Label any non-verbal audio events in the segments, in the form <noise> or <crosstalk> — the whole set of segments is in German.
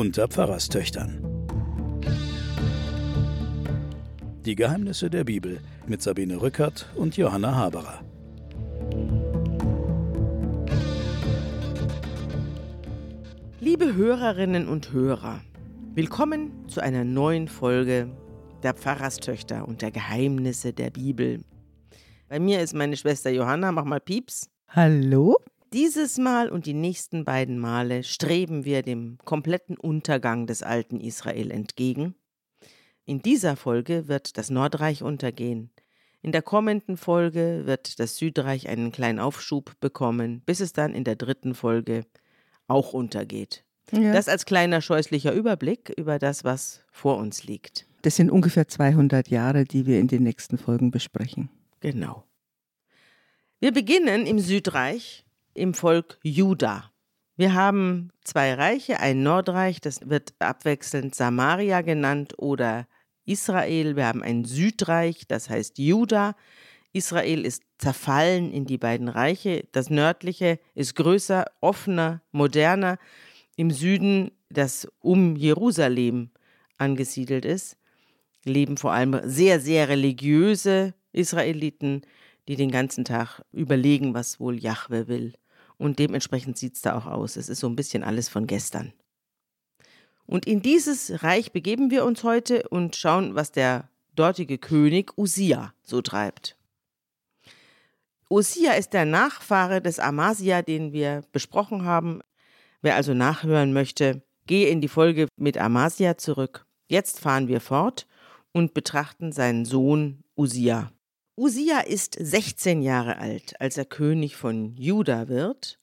unter Pfarrerstöchtern. Die Geheimnisse der Bibel mit Sabine Rückert und Johanna Haberer. Liebe Hörerinnen und Hörer, willkommen zu einer neuen Folge der Pfarrerstöchter und der Geheimnisse der Bibel. Bei mir ist meine Schwester Johanna, mach mal Pieps. Hallo? Dieses Mal und die nächsten beiden Male streben wir dem kompletten Untergang des alten Israel entgegen. In dieser Folge wird das Nordreich untergehen. In der kommenden Folge wird das Südreich einen kleinen Aufschub bekommen, bis es dann in der dritten Folge auch untergeht. Ja. Das als kleiner scheußlicher Überblick über das, was vor uns liegt. Das sind ungefähr 200 Jahre, die wir in den nächsten Folgen besprechen. Genau. Wir beginnen im Südreich, im Volk Juda. Wir haben zwei Reiche, ein Nordreich, das wird abwechselnd Samaria genannt oder Israel. Wir haben ein Südreich, das heißt Juda. Israel ist zerfallen in die beiden Reiche. Das nördliche ist größer, offener, moderner. Im Süden, das um Jerusalem angesiedelt ist, leben vor allem sehr, sehr religiöse Israeliten, die den ganzen Tag überlegen, was wohl Jahwe will. Und dementsprechend sieht es da auch aus. Es ist so ein bisschen alles von gestern. Und in dieses Reich begeben wir uns heute und schauen, was der dortige König Usia so treibt. Usia ist der Nachfahre des Amasia, den wir besprochen haben. Wer also nachhören möchte, gehe in die Folge mit Amasia zurück. Jetzt fahren wir fort und betrachten seinen Sohn Usia. Usia ist 16 Jahre alt, als er König von Juda wird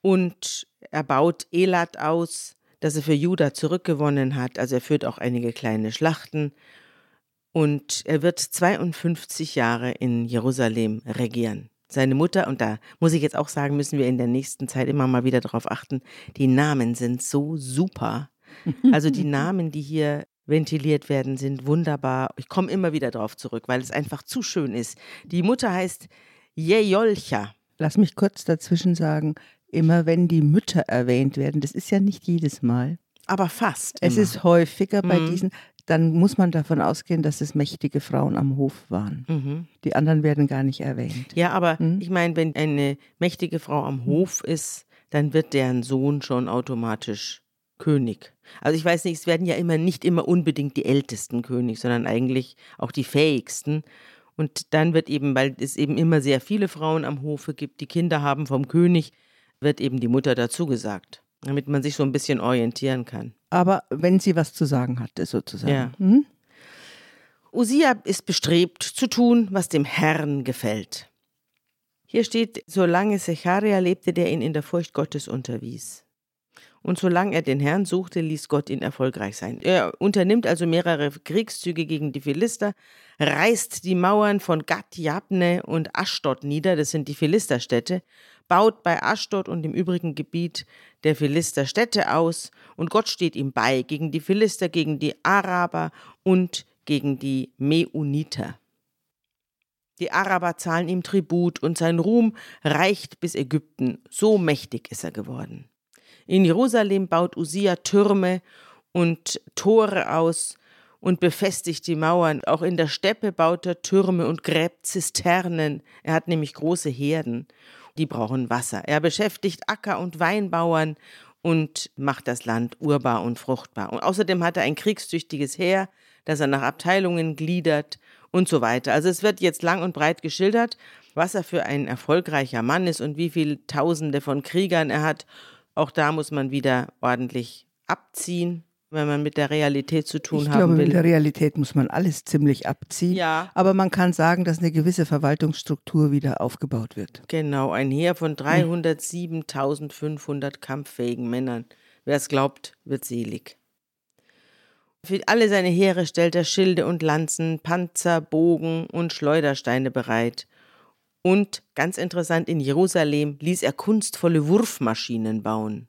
und er baut Elat aus, das er für Juda zurückgewonnen hat. Also er führt auch einige kleine Schlachten und er wird 52 Jahre in Jerusalem regieren. Seine Mutter, und da muss ich jetzt auch sagen, müssen wir in der nächsten Zeit immer mal wieder darauf achten, die Namen sind so super. <laughs> Also die Namen, die hier ventiliert werden, sind wunderbar. Ich komme immer wieder darauf zurück, weil es einfach zu schön ist. Die Mutter heißt Jejolcha. Lass mich kurz dazwischen sagen, immer wenn die Mütter erwähnt werden, das ist ja nicht jedes Mal. Aber fast. Es immer. ist häufiger bei mhm. diesen, dann muss man davon ausgehen, dass es mächtige Frauen am Hof waren. Mhm. Die anderen werden gar nicht erwähnt. Ja, aber mhm. ich meine, wenn eine mächtige Frau am Hof ist, dann wird deren Sohn schon automatisch König. Also ich weiß nicht, es werden ja immer nicht immer unbedingt die ältesten König, sondern eigentlich auch die fähigsten. Und dann wird eben, weil es eben immer sehr viele Frauen am Hofe gibt, die Kinder haben vom König, wird eben die Mutter dazu gesagt, damit man sich so ein bisschen orientieren kann. Aber wenn sie was zu sagen hatte, sozusagen. Ja. Hm? Usia ist bestrebt zu tun, was dem Herrn gefällt. Hier steht, solange Secharia lebte, der ihn in der Furcht Gottes unterwies. Und solange er den Herrn suchte, ließ Gott ihn erfolgreich sein. Er unternimmt also mehrere Kriegszüge gegen die Philister, reißt die Mauern von Gat, Jabne und Aschdod nieder, das sind die Philisterstädte, baut bei Aschdod und im übrigen Gebiet der Philister Städte aus und Gott steht ihm bei gegen die Philister, gegen die Araber und gegen die Meuniter. Die Araber zahlen ihm Tribut und sein Ruhm reicht bis Ägypten. So mächtig ist er geworden. In Jerusalem baut Usia Türme und Tore aus und befestigt die Mauern. Auch in der Steppe baut er Türme und gräbt Zisternen. Er hat nämlich große Herden, die brauchen Wasser. Er beschäftigt Acker- und Weinbauern und macht das Land urbar und fruchtbar. Und außerdem hat er ein kriegstüchtiges Heer, das er nach Abteilungen gliedert und so weiter. Also es wird jetzt lang und breit geschildert, was er für ein erfolgreicher Mann ist und wie viele Tausende von Kriegern er hat auch da muss man wieder ordentlich abziehen, wenn man mit der Realität zu tun ich haben glaube, will. Mit der Realität muss man alles ziemlich abziehen. Ja. Aber man kann sagen, dass eine gewisse Verwaltungsstruktur wieder aufgebaut wird. Genau, ein Heer von 307.500 kampffähigen Männern. Wer es glaubt, wird selig. Für alle seine Heere stellt er Schilde und Lanzen, Panzer, Bogen und Schleudersteine bereit. Und ganz interessant, in Jerusalem ließ er kunstvolle Wurfmaschinen bauen.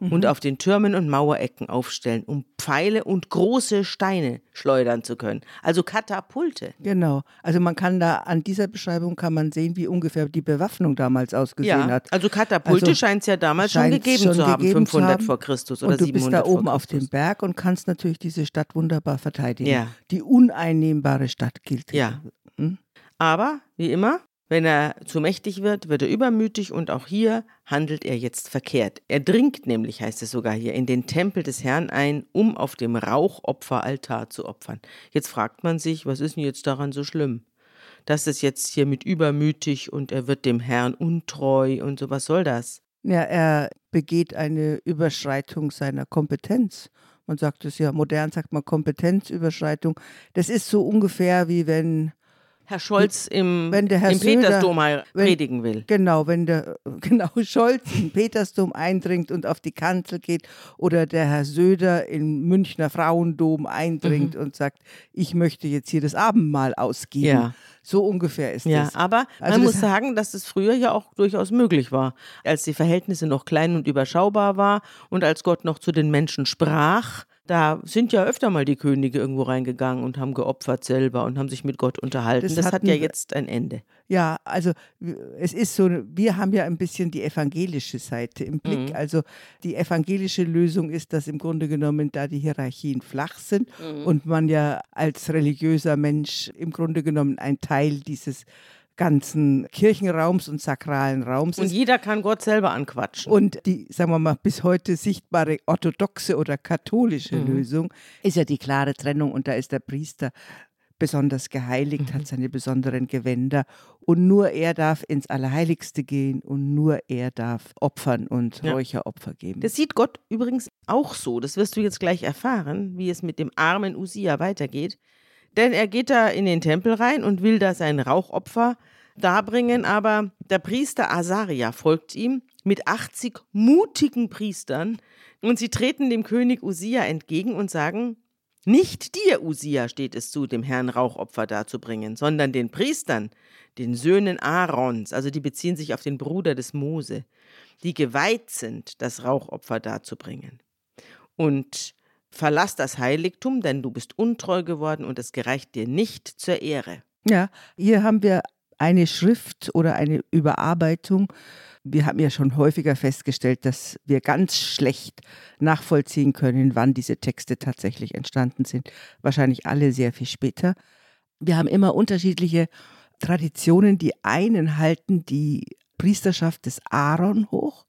mhm. und auf den Türmen und Mauerecken aufstellen, um Pfeile und große Steine schleudern zu können. Also Katapulte. Genau. Also man kann da an dieser Beschreibung kann man sehen, wie ungefähr die Bewaffnung damals ausgesehen ja, hat. Also Katapulte also scheint es ja damals schon gegeben schon zu haben, 500 haben. vor Christus oder und du 700 bist da oben auf dem Berg und kannst natürlich diese Stadt wunderbar verteidigen. Ja. Die uneinnehmbare Stadt gilt. Ja. Hm? Aber wie immer, wenn er zu mächtig wird, wird er übermütig und auch hier handelt er jetzt verkehrt. Er dringt nämlich, heißt es sogar hier, in den Tempel des Herrn ein, um auf dem Rauchopferaltar zu opfern. Jetzt fragt man sich, was ist denn jetzt daran so schlimm? Das ist jetzt hier mit übermütig und er wird dem Herrn untreu und so, was soll das? Ja, er begeht eine Überschreitung seiner Kompetenz. Man sagt es ja, modern sagt man Kompetenzüberschreitung. Das ist so ungefähr wie wenn Herr Scholz im, wenn der Herr im Söder, Petersdom predigen will. Genau, wenn der <laughs> genau Scholz im Petersdom eindringt und auf die Kanzel geht oder der Herr Söder im Münchner Frauendom eindringt mhm. und sagt, ich möchte jetzt hier das Abendmahl ausgeben. Ja. So ungefähr ist ja, es. Ja, aber also man muss sagen, dass es früher ja auch durchaus möglich war, als die Verhältnisse noch klein und überschaubar war und als Gott noch zu den Menschen sprach da sind ja öfter mal die Könige irgendwo reingegangen und haben geopfert selber und haben sich mit Gott unterhalten. Das, das hat ja jetzt ein Ende. Ja, also es ist so, wir haben ja ein bisschen die evangelische Seite im Blick. Mhm. Also die evangelische Lösung ist, dass im Grunde genommen da die Hierarchien flach sind mhm. und man ja als religiöser Mensch im Grunde genommen ein Teil dieses ganzen Kirchenraums und sakralen Raums und ist. Jeder kann Gott selber anquatschen. Und die, sagen wir mal, bis heute sichtbare orthodoxe oder katholische mhm. Lösung ist ja die klare Trennung und da ist der Priester besonders geheiligt, mhm. hat seine besonderen Gewänder und nur er darf ins Allerheiligste gehen und nur er darf opfern und ja. Räucheropfer geben. Das sieht Gott übrigens auch so, das wirst du jetzt gleich erfahren, wie es mit dem armen Usia weitergeht. Denn er geht da in den Tempel rein und will da sein Rauchopfer darbringen, aber der Priester Asaria folgt ihm mit 80 mutigen Priestern und sie treten dem König Usia entgegen und sagen, nicht dir, Usia, steht es zu, dem Herrn Rauchopfer darzubringen, sondern den Priestern, den Söhnen Aarons, also die beziehen sich auf den Bruder des Mose, die geweiht sind, das Rauchopfer darzubringen. Und Verlass das Heiligtum, denn du bist untreu geworden und es gereicht dir nicht zur Ehre. Ja, hier haben wir eine Schrift oder eine Überarbeitung. Wir haben ja schon häufiger festgestellt, dass wir ganz schlecht nachvollziehen können, wann diese Texte tatsächlich entstanden sind. Wahrscheinlich alle sehr viel später. Wir haben immer unterschiedliche Traditionen. Die einen halten die Priesterschaft des Aaron hoch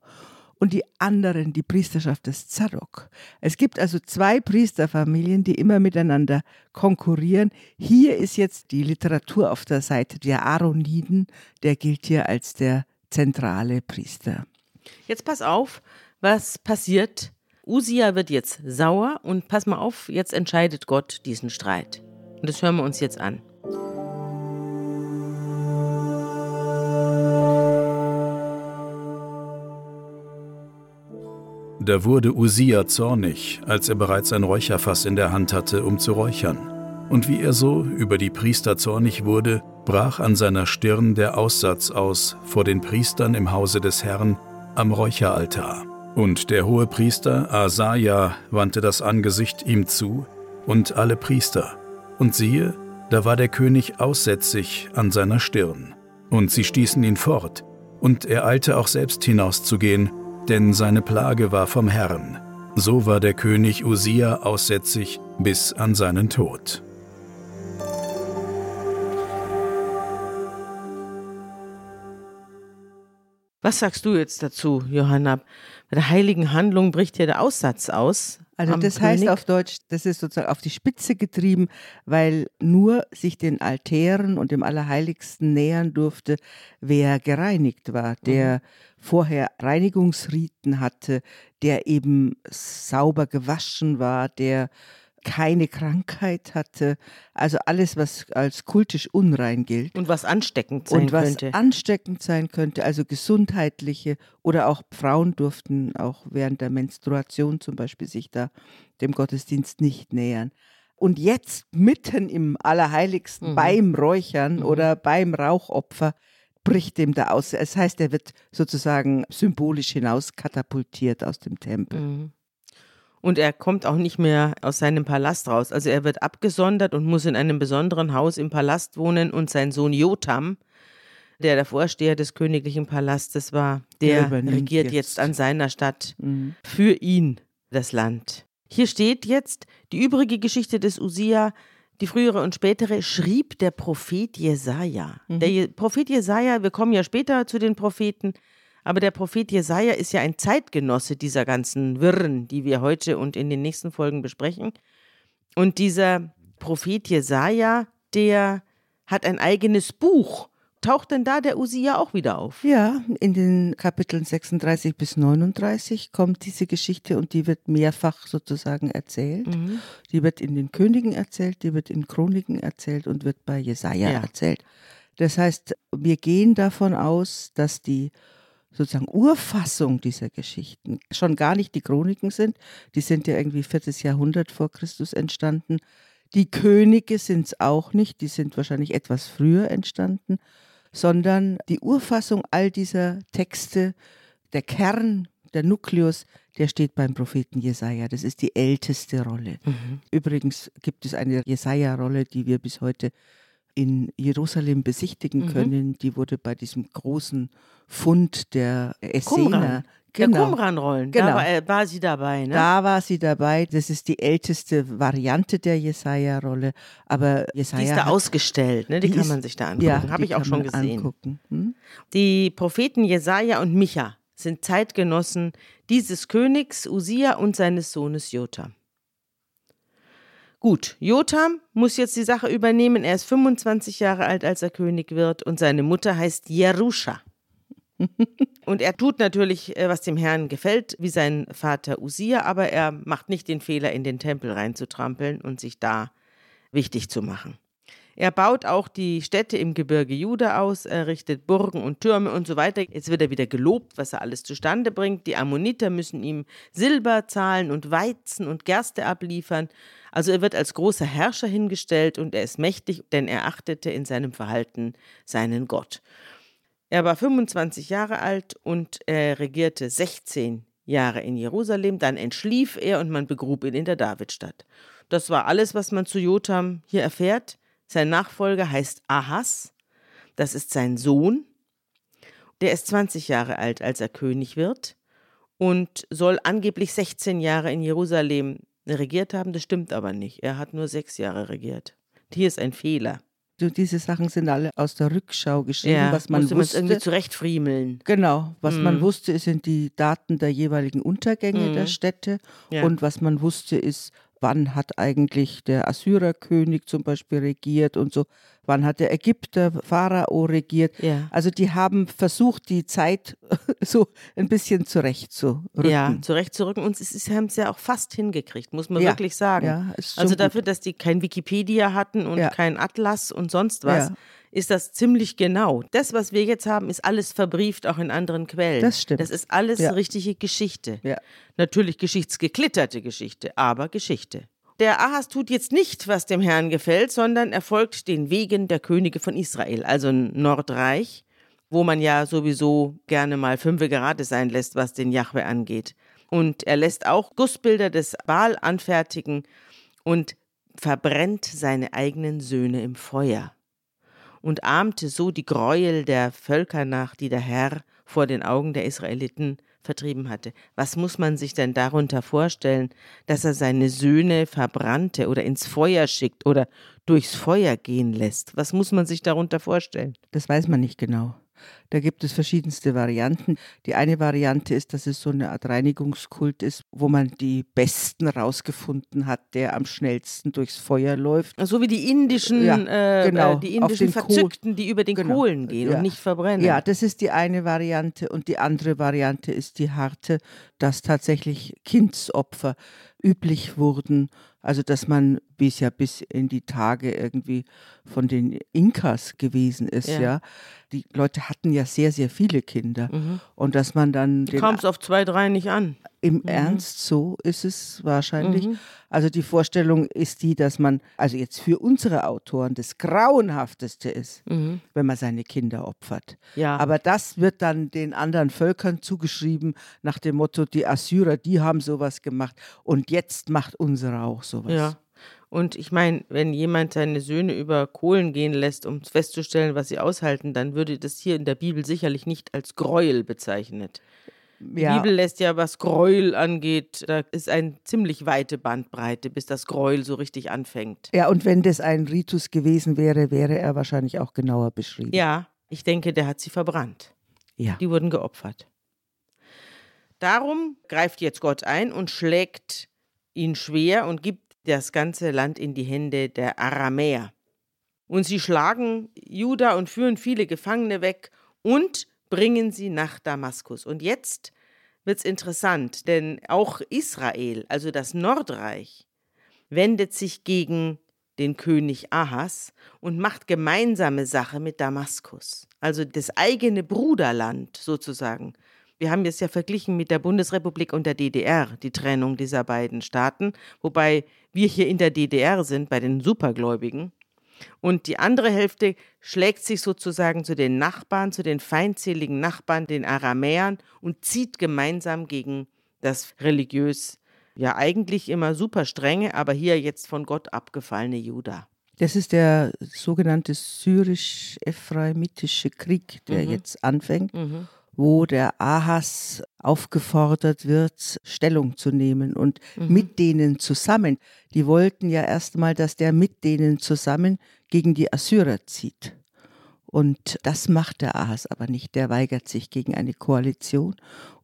und die anderen die Priesterschaft des Zadok. Es gibt also zwei Priesterfamilien, die immer miteinander konkurrieren. Hier ist jetzt die Literatur auf der Seite der Aaroniden, der gilt hier als der zentrale Priester. Jetzt pass auf, was passiert. Usia wird jetzt sauer und pass mal auf, jetzt entscheidet Gott diesen Streit. Und das hören wir uns jetzt an. Da wurde Usia zornig, als er bereits ein Räucherfass in der Hand hatte, um zu räuchern. Und wie er so über die Priester zornig wurde, brach an seiner Stirn der Aussatz aus vor den Priestern im Hause des Herrn am Räucheraltar. Und der hohe Priester Asaja wandte das Angesicht ihm zu und alle Priester. Und siehe, da war der König aussätzig an seiner Stirn. Und sie stießen ihn fort, und er eilte auch selbst hinauszugehen, denn seine Plage war vom Herrn. So war der König Usia aussätzig bis an seinen Tod. Was sagst du jetzt dazu, Johanna? Bei der heiligen Handlung bricht hier der Aussatz aus. Also das König. heißt auf Deutsch, das ist sozusagen auf die Spitze getrieben, weil nur sich den Altären und dem Allerheiligsten nähern durfte, wer gereinigt war, der mhm. vorher Reinigungsriten hatte, der eben sauber gewaschen war, der keine Krankheit hatte, also alles, was als kultisch unrein gilt. Und was ansteckend sein und was könnte. ansteckend sein könnte, also gesundheitliche oder auch Frauen durften auch während der Menstruation zum Beispiel sich da dem Gottesdienst nicht nähern. Und jetzt mitten im Allerheiligsten mhm. beim Räuchern mhm. oder beim Rauchopfer bricht dem da aus. Es heißt, er wird sozusagen symbolisch hinaus katapultiert aus dem Tempel. Mhm. Und er kommt auch nicht mehr aus seinem Palast raus. Also er wird abgesondert und muss in einem besonderen Haus im Palast wohnen und sein Sohn Jotam, der der Vorsteher des königlichen Palastes war, der, Der regiert jetzt. jetzt. an seiner Stadt Mhm. für ihn das Land. Hier steht jetzt, die übrige Geschichte des Usia, die frühere und spätere, schrieb der Prophet Jesaja. Der Je Prophet Jesaja, wir kommen ja später zu den Propheten, aber der Prophet Jesaja ist ja ein Zeitgenosse dieser ganzen Wirren, die wir heute und in den nächsten Folgen besprechen. Und dieser Prophet Jesaja, der hat ein eigenes Buch. Taucht denn da der Usia auch wieder auf? Ja, in den Kapiteln 36 bis 39 kommt diese Geschichte und die wird mehrfach sozusagen erzählt. Mhm. Die wird in den Königen erzählt, die wird in Chroniken erzählt und wird bei Jesaja Ja. erzählt. Das heißt, wir gehen davon aus, dass die sozusagen Urfassung dieser Geschichten schon gar nicht die Chroniken sind. Die sind ja irgendwie viertes Jahrhundert vor Christus entstanden. Die Könige sind es auch nicht, die sind wahrscheinlich etwas früher entstanden, sondern die Urfassung all dieser Texte, der Kern, der Nukleus, der steht beim Propheten Jesaja. Das ist die älteste Rolle. Übrigens gibt es eine Jesaja-Rolle, die wir bis heute in Jerusalem besichtigen Mhm. können. Die wurde bei diesem großen Fund der Essener. Qumran. Der Genau. Qumran-Rollen, Genau. da war, äh, war sie dabei, ne? Da war sie dabei. Das ist die älteste Variante der Jesaja-Rolle. Aber Jesaja. die ist da hat- ausgestellt, ne? Die, die kann ist- man sich da angucken. ja, Habe die ich auch schon gesehen. Hm? Die Propheten Jesaja und Micha sind Zeitgenossen dieses Königs Usia und seines Sohnes Jotam. Gut, Jotam muss jetzt die Sache übernehmen. Er ist 25 Jahre alt, als er König wird und seine Mutter heißt Jerusha. <laughs> und er tut natürlich, äh, was dem Herrn gefällt, wie sein Vater Usia, aber er macht nicht den Fehler, in den Tempel reinzutrampeln und sich da wichtig zu machen. Er baut auch die Städte im Gebirge Juda aus, er richtet Burgen und Türme und so weiter. Jetzt wird er wieder gelobt, was er alles zustande bringt. Die Ammoniter müssen ihm Silber zahlen und Weizen und Gerste abliefern. Also er wird als großer Herrscher hingestellt und er ist mächtig, denn er achtete in seinem Verhalten seinen Gott. Er war 25 Jahre alt und er regierte 16 Jahre in Jerusalem. Dann entschlief er und man begrub ihn in der Davidstadt. Das war alles, was man zu Jotam hier erfährt. Sein Nachfolger heißt Ahas. Das ist sein Sohn. Der ist 20 Jahre alt, als er König wird und soll angeblich 16 Jahre in Jerusalem regiert haben. Das stimmt aber nicht. Er hat nur sechs Jahre regiert. Hier ist ein Fehler. So, diese Sachen sind alle aus der Rückschau geschrieben, was man musste man es irgendwie wusste. zurechtfriemeln. Genau, was man Mhm. wusste, sind die Daten der jeweiligen Untergänge der Mhm. Städte. Ja. Und was man wusste, ist, wann hat eigentlich der Assyrerkönig zum Beispiel regiert und so, wann hat der Ägypter Pharao regiert. Ja. Also die haben versucht, die Zeit <laughs> so ein bisschen zurechtzurücken. Ja, zurechtzurücken. Und es ist, haben es ja auch fast hingekriegt, muss man Ja. wirklich sagen. Ja, also gut. dafür, dass die kein Wikipedia hatten und kein Atlas und sonst was, Ja. Ist das ziemlich genau. Das, was wir jetzt haben, ist alles verbrieft, auch in anderen Quellen. Das stimmt. Das ist alles Ja. richtige Geschichte. Ja. Natürlich geschichtsgeklitterte Geschichte, aber Geschichte. Der Ahas tut jetzt nicht, was dem Herrn gefällt, sondern er folgt den Wegen der Könige von Israel, also ein Nordreich, wo man ja sowieso gerne mal fünfe gerade sein lässt, was den Jahwe angeht. Und er lässt auch Gussbilder des Baal anfertigen und verbrennt seine eigenen Söhne im Feuer und ahmte so die Gräuel der Völker nach, die der Herr vor den Augen der Israeliten vertrieben hatte. Was muss man sich denn darunter vorstellen, dass er seine Söhne verbrannte oder ins Feuer schickt oder durchs Feuer gehen lässt? Was muss man sich darunter vorstellen? Das weiß man nicht genau. Da gibt es verschiedenste Varianten. Die eine Variante ist, dass es so eine Art Reinigungskult ist, wo man die Besten rausgefunden hat, der am schnellsten durchs Feuer läuft. So wie die indischen, Ja, äh, genau, äh, die auf indischen Verzückten, die über den Genau, Kohlen gehen ja. und nicht verbrennen. Ja, das ist die eine Variante. Und die andere Variante ist die harte, dass tatsächlich Kindsopfer üblich wurden. Also, dass man wie es ja bis in die Tage irgendwie von den Inkas gewesen ist, ja. Ja. Die Leute hatten ja sehr, sehr viele Kinder. Mhm. Und dass man dann Kam es auf zwei, drei nicht an. Im Ernst so ist es wahrscheinlich. Mhm. Also die Vorstellung ist die, dass man, also jetzt für unsere Autoren das Grauenhafteste ist, Mhm. wenn man seine Kinder opfert. Ja. Aber das wird dann den anderen Völkern zugeschrieben, nach dem Motto, die Assyrer, die haben sowas gemacht und jetzt macht unsere auch sowas. Ja. Und ich meine, wenn jemand seine Söhne über Kohlen gehen lässt, um festzustellen, was sie aushalten, dann würde das hier in der Bibel sicherlich nicht als Gräuel bezeichnet. Die Ja, Bibel lässt ja, was Gräuel angeht, da ist eine ziemlich weite Bandbreite, bis das Gräuel so richtig anfängt. ja, und wenn das ein Ritus gewesen wäre, wäre er wahrscheinlich auch genauer beschrieben. Ja, ich denke, der hat sie verbrannt. ja. Die wurden geopfert. Darum greift jetzt Gott ein und schlägt ihn schwer und gibt das ganze Land in die Hände der Aramäer. Und sie schlagen Juda und führen viele Gefangene weg und bringen sie nach Damaskus. Und jetzt wird's interessant, denn auch Israel, also das Nordreich, wendet sich gegen den König Ahas und macht gemeinsame Sache mit Damaskus. Also das eigene Bruderland sozusagen. Wir haben es ja verglichen mit der Bundesrepublik und der DDR, die Trennung dieser beiden Staaten, wobei wir hier in der DDR sind, bei den Supergläubigen. Und die andere Hälfte schlägt sich sozusagen zu den Nachbarn, zu den feindseligen Nachbarn, den Aramäern und zieht gemeinsam gegen das religiös, ja eigentlich immer super strenge, aber hier jetzt von Gott abgefallene Juda. Das ist der sogenannte syrisch-ephraimitische Krieg, der Mhm. jetzt anfängt, wo der Ahas aufgefordert wird, Stellung zu nehmen und mit denen zusammen. Die wollten ja erstmal, dass der mit denen zusammen gegen die Assyrer zieht. Und das macht der Ahas aber nicht. Der weigert sich gegen eine Koalition.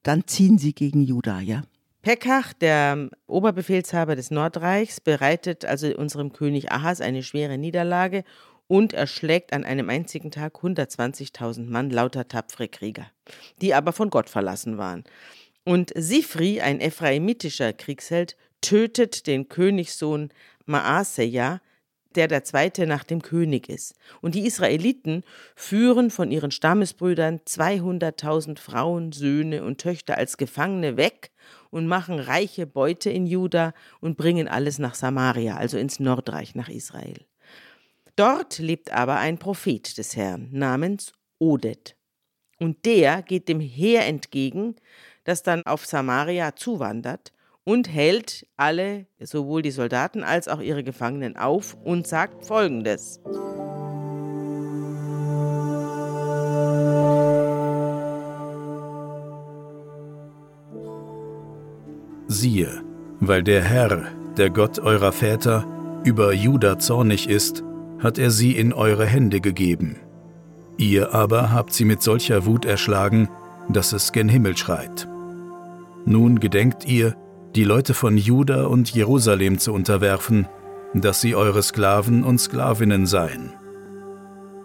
Dann ziehen sie gegen Juda, ja. Pekach, der Oberbefehlshaber des Nordreichs, bereitet also unserem König Ahas eine schwere Niederlage und erschlägt an einem einzigen Tag 120.000 Mann lauter tapfere Krieger, die aber von Gott verlassen waren. Und Sifri, ein ephraimitischer Kriegsheld, tötet den Königssohn Maaseja, der der zweite nach dem König ist. Und die Israeliten führen von ihren Stammesbrüdern 200.000 Frauen, Söhne und Töchter als Gefangene weg und machen reiche Beute in Juda und bringen alles nach Samaria, also ins Nordreich, nach Israel. Dort lebt aber ein Prophet des Herrn namens Odet. Und der geht dem Heer entgegen, das dann auf Samaria zuwandert und hält alle, sowohl die Soldaten als auch ihre Gefangenen auf und sagt folgendes. Siehe, weil der Herr, der Gott eurer Väter, über Juda zornig ist, hat er sie in eure Hände gegeben. Ihr aber habt sie mit solcher Wut erschlagen, dass es gen Himmel schreit. Nun gedenkt ihr, die Leute von Juda und Jerusalem zu unterwerfen, dass sie eure Sklaven und Sklavinnen seien.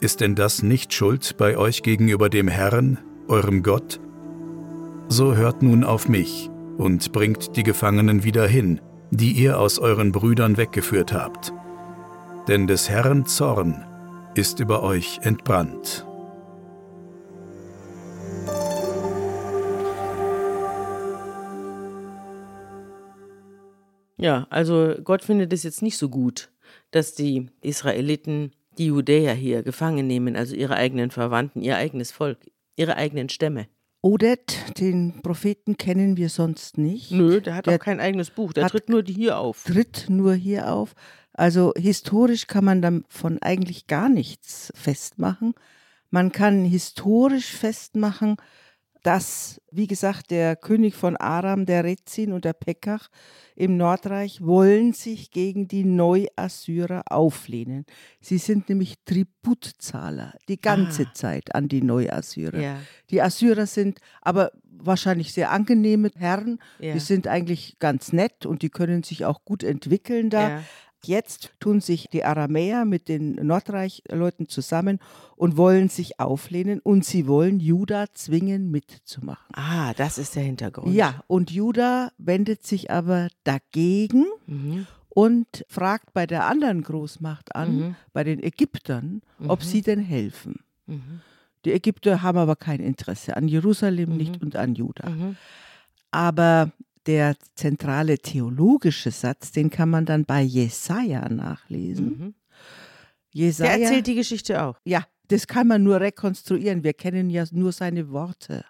Ist denn das nicht Schuld bei euch gegenüber dem Herrn, eurem Gott? So hört nun auf mich und bringt die Gefangenen wieder hin, die ihr aus euren Brüdern weggeführt habt. Denn des Herrn Zorn ist über euch entbrannt. Ja, also Gott findet es jetzt nicht so gut, dass die Israeliten die Judäer hier gefangen nehmen, also ihre eigenen Verwandten, ihr eigenes Volk, ihre eigenen Stämme. Odet, den Propheten, kennen wir sonst nicht. Nö, der hat Der auch kein eigenes Buch, der hat- tritt nur hier auf. tritt nur hier auf. Also historisch kann man davon eigentlich gar nichts festmachen. Man kann historisch festmachen, dass, wie gesagt, der König von Aram, der Rezin und der Pekach im Nordreich wollen sich gegen die Neuassyrer auflehnen. Sie sind nämlich Tributzahler die ganze Ah. Zeit an die Neuassyrer. Ja, Die Assyrer sind aber wahrscheinlich sehr angenehme Herren. Ja. Die sind eigentlich ganz nett und die können sich auch gut entwickeln da. Ja. Jetzt tun sich die Aramäer mit den Nordreichleuten zusammen und wollen sich auflehnen und sie wollen Juda zwingen mitzumachen. Ah, das ist der Hintergrund. Ja, und Juda wendet sich aber dagegen Mhm. und fragt bei der anderen Großmacht an, Mhm. bei den Ägyptern, ob Mhm. sie denn helfen. Mhm. Die Ägypter haben aber kein Interesse an Jerusalem nicht Mhm. und an Juda. Mhm. Aber der zentrale theologische Satz, den kann man dann bei Jesaja nachlesen. Mhm. Der Jesaja, erzählt die Geschichte auch. ja, das kann man nur rekonstruieren. Wir kennen ja nur seine Worte.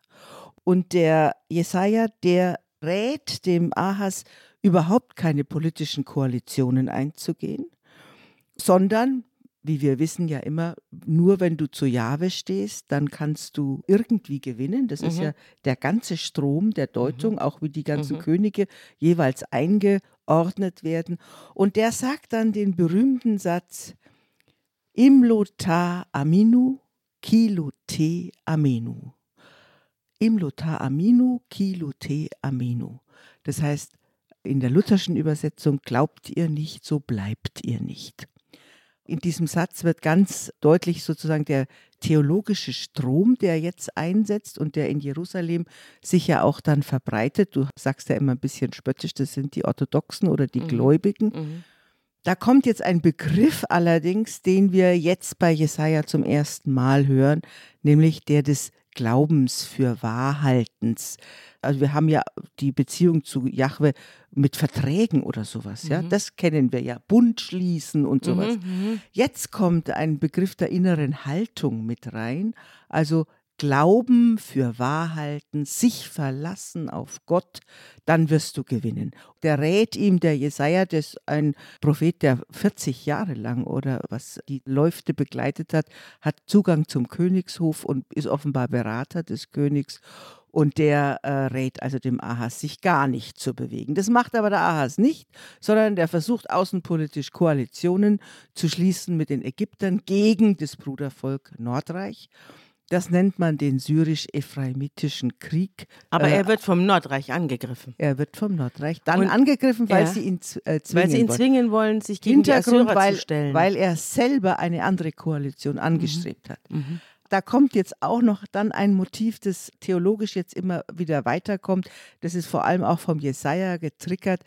Und der Jesaja, der rät dem Ahas, überhaupt keine politischen Koalitionen einzugehen, sondern, wie wir wissen ja immer, nur wenn du zu Jahwe stehst, dann kannst du irgendwie gewinnen. Das ist Mhm. ja der ganze Strom der Deutung, auch wie die ganzen Mhm. Könige jeweils eingeordnet werden. Und der sagt dann den berühmten Satz, Imlota aminu, kilute amenu. Imlota aminu, kilute amenu. Das heißt, in der lutherschen Übersetzung, glaubt ihr nicht, so bleibt ihr nicht. In diesem Satz wird ganz deutlich sozusagen der theologische Strom, der jetzt einsetzt und der in Jerusalem sich ja auch dann verbreitet. Du sagst ja immer ein bisschen spöttisch, das sind die Orthodoxen oder die Mhm. Gläubigen. Mhm. Da kommt jetzt ein Begriff allerdings, den wir jetzt bei Jesaja zum ersten Mal hören, nämlich der des Glaubens für Wahrhaltens. Also wir haben ja die Beziehung zu Jahwe mit Verträgen oder sowas, ja. Mhm. Das kennen wir ja. Bund schließen und sowas. Mhm. Mhm. Jetzt kommt ein Begriff der inneren Haltung mit rein, also Glauben für Wahrhalten, sich verlassen auf Gott, dann wirst du gewinnen. Der rät ihm, der Jesaja, das ein Prophet, der 40 Jahre lang oder was die Läufte begleitet hat, hat Zugang zum Königshof und ist offenbar Berater des Königs. Und der äh, rät also dem Ahas, sich gar nicht zu bewegen. Das macht aber der Ahas nicht, sondern der versucht außenpolitisch Koalitionen zu schließen mit den Ägyptern gegen das Brudervolk Nordreich. Das nennt man den syrisch-ephraimitischen Krieg. Aber Äh, er wird vom Nordreich angegriffen. Er wird vom Nordreich dann Und- angegriffen, weil ja. sie ihn äh, zwingen Weil sie ihn wollen. zwingen wollen, sich gegen die Hintergrund, Assyrer weil, zu stellen. weil er selber eine andere Koalition angestrebt hat. Mhm. Da kommt jetzt auch noch dann ein Motiv, das theologisch jetzt immer wieder weiterkommt. Das ist vor allem auch vom Jesaja getriggert,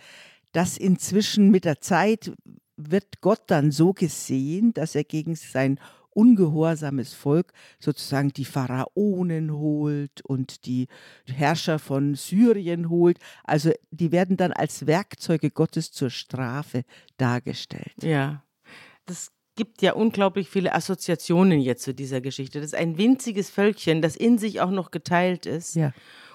dass inzwischen mit der Zeit wird Gott dann so gesehen, dass er gegen sein ungehorsames Volk sozusagen die Pharaonen holt und die Herrscher von Syrien holt. Also die werden dann als Werkzeuge Gottes zur Strafe dargestellt. Ja, das gibt ja unglaublich viele Assoziationen jetzt zu dieser Geschichte. Das ist ein winziges Völkchen, das in sich auch noch geteilt ist. Ja.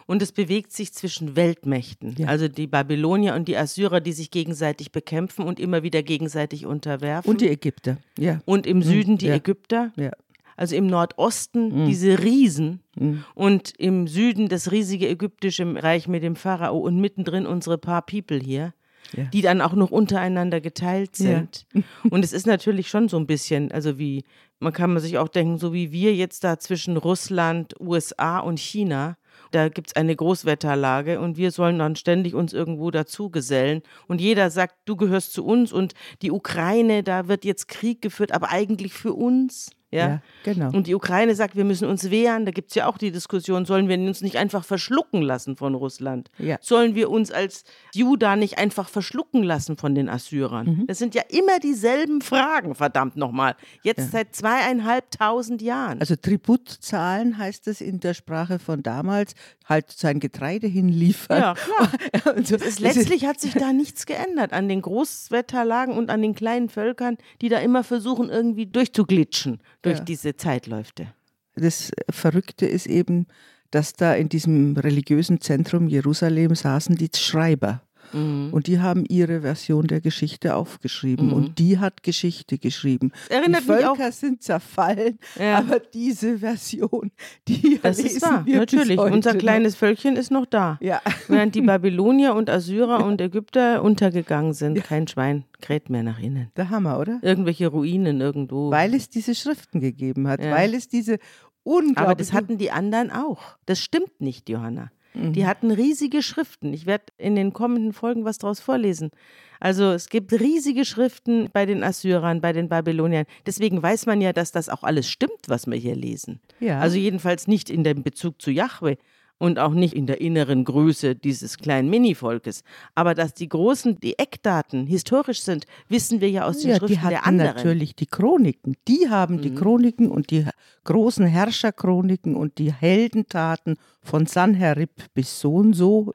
Und es bewegt sich zwischen Weltmächten, Ja. also die Babylonier und die Assyrer, die sich gegenseitig bekämpfen und immer wieder gegenseitig unterwerfen. Und die Ägypter. Ja. Und im Süden die ja. Ägypter. Ja. Also im Nordosten Mhm. diese Riesen Mhm. und im Süden das riesige ägyptische Reich mit dem Pharao und mittendrin unsere paar People hier, Ja. die dann auch noch untereinander geteilt Ja. sind. <laughs> Und es ist natürlich schon so ein bisschen, also wie, man kann man sich auch denken, so wie wir jetzt da zwischen Russland, USA und China, da gibt es eine Großwetterlage und wir sollen dann ständig uns irgendwo dazu gesellen. Und jeder sagt, du gehörst zu uns und die Ukraine, da wird jetzt Krieg geführt, aber eigentlich für uns. Ja, Ja, genau. Und die Ukraine sagt, wir müssen uns wehren. Da gibt es ja auch die Diskussion, sollen wir uns nicht einfach verschlucken lassen von Russland? Ja. Sollen wir uns als Juda nicht einfach verschlucken lassen von den Assyrern? Mhm. Das sind ja immer dieselben Fragen, verdammt nochmal. Jetzt seit zweieinhalbtausend Jahren. Also Tribut zahlen heißt es in der Sprache von damals, halt sein Getreide hinliefern. ja, klar. <laughs> So. Es ist, letztlich hat sich da nichts geändert an den Großwetterlagen und an den kleinen Völkern, die da immer versuchen, irgendwie durchzuglitschen durch Ja. diese Zeitläufte. das Verrückte ist eben, dass da in diesem religiösen Zentrum Jerusalem saßen die Schreiber. Mhm. Und die haben ihre Version der Geschichte aufgeschrieben. Und die hat Geschichte geschrieben. Erinnert die mich auch- Völker sind zerfallen, Ja. aber diese Version, die Das ist bis natürlich. Unser kleines Völkchen ist noch da. Ja. Während die <laughs> Babylonier und Assyrer und Ägypter untergegangen sind, kein Schwein kräht mehr nach innen. Der Hammer, oder? Irgendwelche Ruinen irgendwo. Weil es diese Schriften gegeben hat, Ja. weil es diese unglaubliche... Aber das hatten die anderen auch. Das stimmt nicht, Johanna. Die hatten riesige Schriften. Ich werde in den kommenden Folgen was daraus vorlesen. Also es gibt riesige Schriften bei den Assyrern, bei den Babyloniern. Deswegen weiß man ja, dass das auch alles stimmt, was wir hier lesen. Ja. Also jedenfalls nicht in dem Bezug zu Yahweh. Und auch nicht in der inneren Größe dieses kleinen Mini-Volkes. Aber dass die großen, die Eckdaten historisch sind, wissen wir ja aus den ja, Schriften die hatten der anderen. natürlich die Chroniken. Die haben die Mhm. Chroniken und die großen Herrscherchroniken und die Heldentaten von Sanherib bis so und so,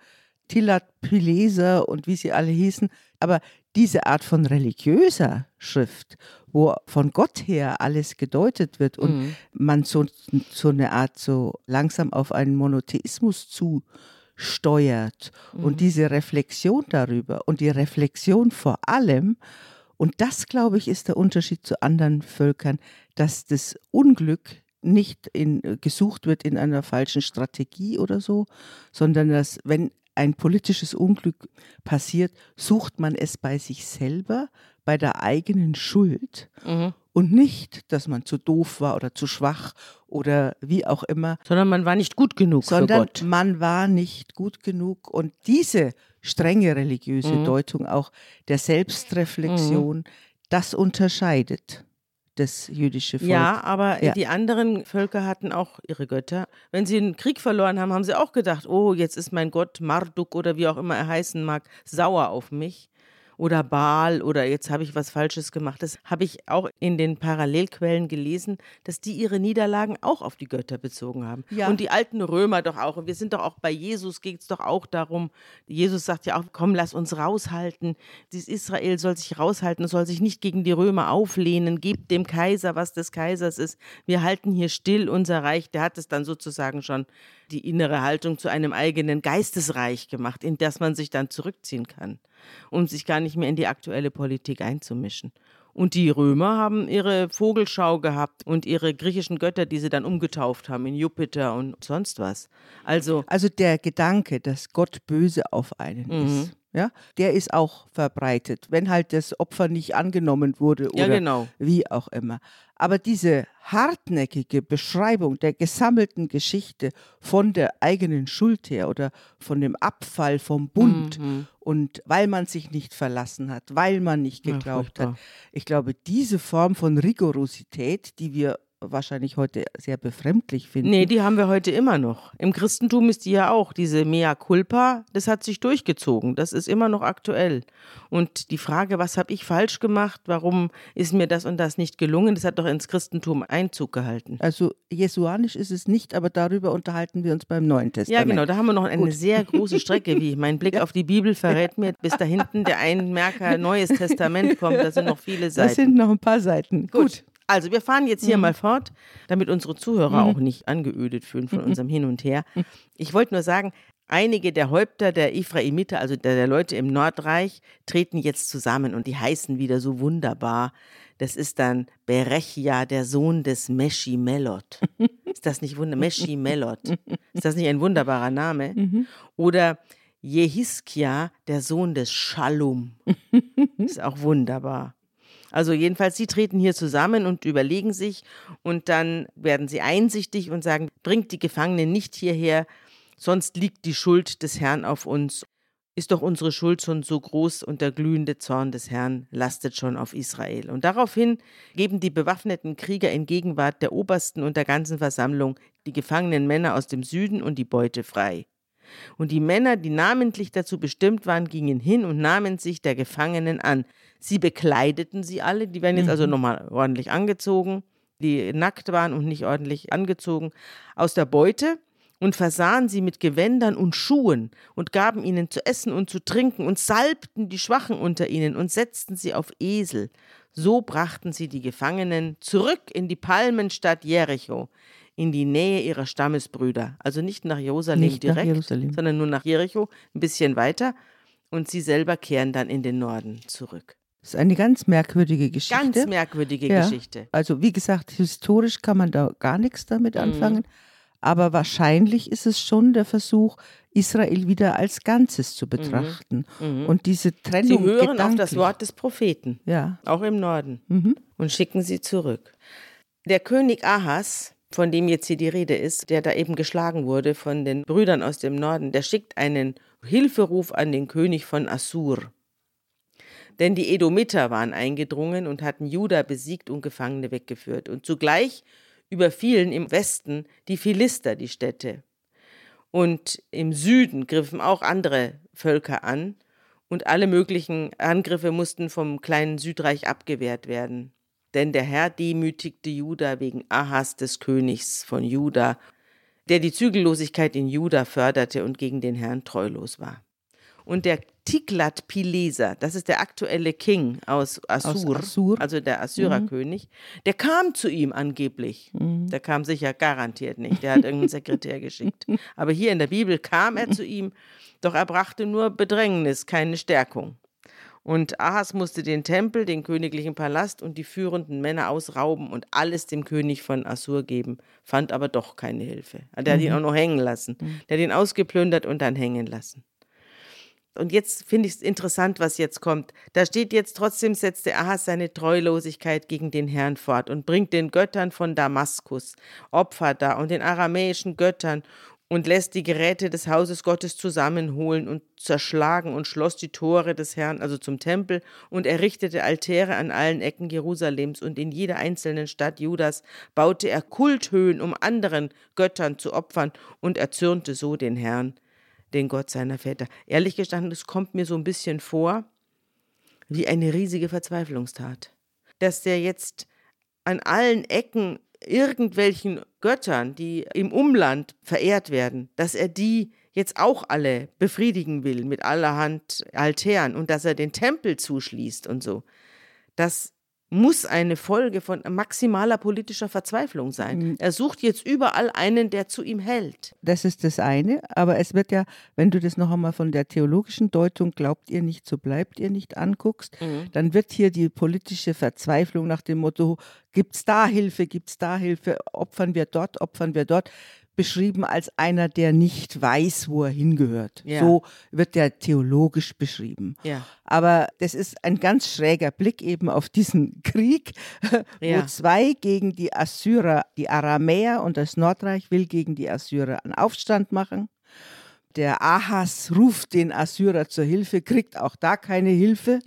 Tilat Pileser und wie sie alle hießen. Aber diese Art von religiöser Schrift, wo von Gott her alles gedeutet wird und Mhm. man so, so eine Art so langsam auf einen Monotheismus zusteuert Mhm. und diese Reflexion darüber und die Reflexion vor allem, und das, glaube ich, ist der Unterschied zu anderen Völkern, dass das Unglück nicht in, gesucht wird in einer falschen Strategie oder so, sondern dass, wenn ein politisches Unglück passiert, sucht man es bei sich selber, bei der eigenen Schuld Mhm. und nicht, dass man zu doof war oder zu schwach oder wie auch immer, Sondern man war nicht gut genug sondern man war nicht gut genug. Und diese strenge religiöse Mhm. Deutung auch der Selbstreflexion, das unterscheidet das jüdische Volk. Ja, aber Ja. die anderen Völker hatten auch ihre Götter. Wenn sie einen Krieg verloren haben, haben sie auch gedacht, oh, jetzt ist mein Gott Marduk oder wie auch immer er heißen mag, sauer auf mich. Oder Baal oder jetzt habe ich was Falsches gemacht. Das habe ich auch in den Parallelquellen gelesen, dass die ihre Niederlagen auch auf die Götter bezogen haben. Ja. Und die alten Römer doch auch. Und wir sind doch auch bei Jesus, geht es doch auch darum. Jesus sagt ja auch, komm, lass uns raushalten. Dieses Israel soll sich raushalten, soll sich nicht gegen die Römer auflehnen. Gebt dem Kaiser, was des Kaisers ist. Wir halten hier still unser Reich. Der hat es dann sozusagen schon die innere Haltung zu einem eigenen Geistesreich gemacht, in das man sich dann zurückziehen kann, um sich gar nicht mehr in die aktuelle Politik einzumischen. Und die Römer haben ihre Vogelschau gehabt und ihre griechischen Götter, die sie dann umgetauft haben in Jupiter und sonst was. Also, Also der Gedanke, dass Gott böse auf einen Mhm. ist, ja, der ist auch verbreitet, wenn halt das Opfer nicht angenommen wurde Ja, oder genau. wie auch immer. Aber diese hartnäckige Beschreibung der gesammelten Geschichte von der eigenen Schuld her oder von dem Abfall vom Bund Mhm. und weil man sich nicht verlassen hat, weil man nicht Ja, geglaubt furchtbar. hat. Ich glaube, diese Form von Rigorosität, die wir wahrscheinlich heute sehr befremdlich finden, Nee, die haben wir heute immer noch. Im Christentum ist die ja auch, diese Mea culpa, das hat sich durchgezogen. Das ist immer noch aktuell. Und die Frage, was habe ich falsch gemacht, warum ist mir das und das nicht gelungen, das hat doch ins Christentum Einzug gehalten. Also jesuanisch ist es nicht, aber darüber unterhalten wir uns beim Neuen Ja, Testament. genau, da haben wir noch eine Gut. sehr große Strecke, wie mein Blick <laughs> auf die Bibel verrät mir, bis da hinten der Einmerker Neues Testament kommt, da sind noch viele Das Seiten. sind noch ein paar Seiten. Gut. Also wir fahren jetzt hier mal fort, damit unsere Zuhörer auch nicht angeödet fühlen von unserem Hin und Her. Ich wollte nur sagen, einige der Häupter der Ephraimiter, also der, der Leute im Nordreich, treten jetzt zusammen und die heißen wieder so wunderbar. Das ist dann Berechia, der Sohn des Meshimelot. <laughs> Ist das nicht wunderbar? Meshimelot. <laughs> Ist das nicht ein wunderbarer Name? Oder Jehiskia, der Sohn des Shalom. <laughs> Ist auch wunderbar. Also jedenfalls, sie treten hier zusammen und überlegen sich und dann werden sie einsichtig und sagen, bringt die Gefangenen nicht hierher, sonst liegt die Schuld des Herrn auf uns. Ist doch unsere Schuld schon so groß und der glühende Zorn des Herrn lastet schon auf Israel. Und daraufhin geben die bewaffneten Krieger in Gegenwart der Obersten und der ganzen Versammlung die gefangenen Männer aus dem Süden und die Beute frei. Und die Männer, die namentlich dazu bestimmt waren, gingen hin und nahmen sich der Gefangenen an. Sie bekleideten sie alle, die werden jetzt also nochmal ordentlich angezogen, die nackt waren und nicht ordentlich angezogen, aus der Beute und versahen sie mit Gewändern und Schuhen und gaben ihnen zu essen und zu trinken und salbten die Schwachen unter ihnen und setzten sie auf Esel. So brachten sie die Gefangenen zurück in die Palmenstadt Jericho, in die Nähe ihrer Stammesbrüder. Also nicht nach Jerusalem Nicht nach direkt, Jerusalem. sondern nur nach Jericho, ein bisschen weiter. Und sie selber kehren dann in den Norden zurück. Das ist eine ganz merkwürdige Geschichte. Ganz merkwürdige Ja. Geschichte. Also wie gesagt, historisch kann man da gar nichts damit Mhm. anfangen. Aber wahrscheinlich ist es schon der Versuch, Israel wieder als Ganzes zu betrachten. Und diese Trennung Mhm. Sie hören auf das Wort des Propheten, Ja. auch im Norden, Mhm. und schicken sie zurück. Der König Ahas, von dem jetzt hier die Rede ist, der da eben geschlagen wurde von den Brüdern aus dem Norden, der schickt einen Hilferuf an den König von Assur. Denn die Edomiter waren eingedrungen und hatten Juda besiegt und Gefangene weggeführt. Und zugleich überfielen im Westen die Philister die Städte. Und im Süden griffen auch andere Völker an und alle möglichen Angriffe mussten vom kleinen Südreich abgewehrt werden. Denn der Herr demütigte Juda wegen Ahas des Königs von Juda, der die Zügellosigkeit in Juda förderte und gegen den Herrn treulos war. Und der Tiglat-Pileser, das ist der aktuelle King aus Assur, Aus Assur. also der Assyrerkönig, der kam zu ihm angeblich. Mhm. Der kam sicher garantiert nicht, der hat irgendeinen Sekretär geschickt. <laughs> Aber hier in der Bibel kam er zu ihm, doch er brachte nur Bedrängnis, keine Stärkung. Und Ahas musste den Tempel, den königlichen Palast und die führenden Männer ausrauben und alles dem König von Assur geben, fand aber doch keine Hilfe. Der hat ihn auch noch hängen lassen. Der hat ihn ausgeplündert und dann hängen lassen. Und jetzt finde ich es interessant, was jetzt kommt. Da steht jetzt, trotzdem setzte Ahas seine Treulosigkeit gegen den Herrn fort und bringt den Göttern von Damaskus Opfer dar und den aramäischen Göttern und lässt die Geräte des Hauses Gottes zusammenholen und zerschlagen und schloss die Tore des Herrn, also zum Tempel, und errichtete Altäre an allen Ecken Jerusalems und in jeder einzelnen Stadt Judas baute er Kulthöhen, um anderen Göttern zu opfern, und erzürnte so den Herrn, den Gott seiner Väter. Ehrlich gestanden, es kommt mir so ein bisschen vor wie eine riesige Verzweiflungstat. Dass der jetzt an allen Ecken irgendwelchen Göttern, die im Umland verehrt werden, dass er die jetzt auch alle befriedigen will mit allerhand Altären und dass er den Tempel zuschließt und so. Das muss eine Folge von maximaler politischer Verzweiflung sein. Er sucht jetzt überall einen, der zu ihm hält. Das ist das eine, aber es wird ja, wenn du das noch einmal von der theologischen Deutung glaubt ihr nicht, so bleibt ihr nicht anguckst, dann wird hier die politische Verzweiflung nach dem Motto, gibt's da Hilfe, gibt's da Hilfe, opfern wir dort, opfern wir dort, beschrieben als einer, der nicht weiß, wo er hingehört. Ja. So wird der theologisch beschrieben. Ja. Aber das ist ein ganz schräger Blick eben auf diesen <laughs> Krieg, Ja. wo zwei gegen die Assyrer, die Aramäer und das Nordreich will gegen die Assyrer einen Aufstand machen. Der Ahas ruft den Assyrer zur Hilfe, kriegt auch da keine Hilfe.